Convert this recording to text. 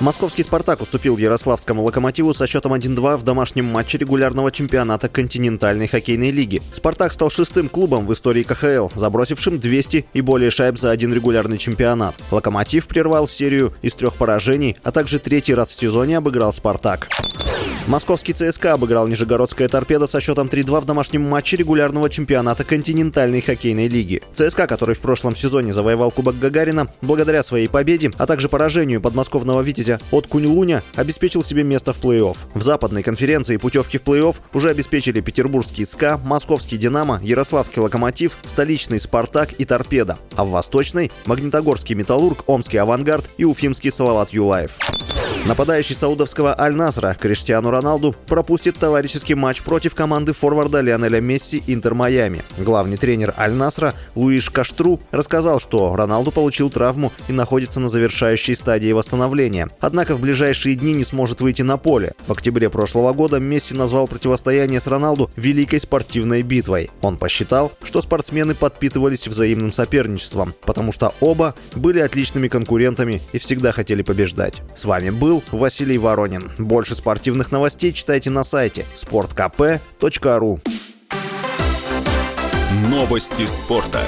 Московский «Спартак» уступил Ярославскому «Локомотиву» со счетом 1-2 в домашнем матче регулярного чемпионата континентальной хоккейной лиги. «Спартак» стал шестым клубом в истории КХЛ, забросившим 200 и более шайб за один регулярный чемпионат. «Локомотив» прервал серию из трех поражений, а также третий раз в сезоне обыграл «Спартак». Московский ЦСКА обыграл Нижегородская торпеда со счетом 3-2 в домашнем матче регулярного чемпионата континентальной хоккейной лиги. ЦСКА, который в прошлом сезоне завоевал Кубок Гагарина, благодаря своей победе, а также поражению подмосковного «Витязя» от Кунь-Луня, обеспечил себе место в плей-офф. В западной конференции путевки в плей-офф уже обеспечили петербургский СКА, московский «Динамо», ярославский «Локомотив», столичный «Спартак» и «Торпеда», а в восточной – Магнитогорский «Металлург», Омский «Авангард» и уфимский «Салават Юлаев». Нападающий саудовского Аль-Насра Криштиану Роналду пропустит товарищеский матч против команды форварда Лионеля Месси Интер Майами. Главный тренер Аль-Насра Луиш Каштру рассказал, что Роналду получил травму и находится на завершающей стадии восстановления. Однако в ближайшие дни не сможет выйти на поле. В октябре прошлого года Месси назвал противостояние с Роналду великой спортивной битвой. Он посчитал, что спортсмены подпитывались взаимным соперничеством, потому что оба были отличными конкурентами и всегда хотели побеждать. С вами был Василий Воронин. Больше спортивных новостей читайте на сайте sportkp.ru Новости спорта.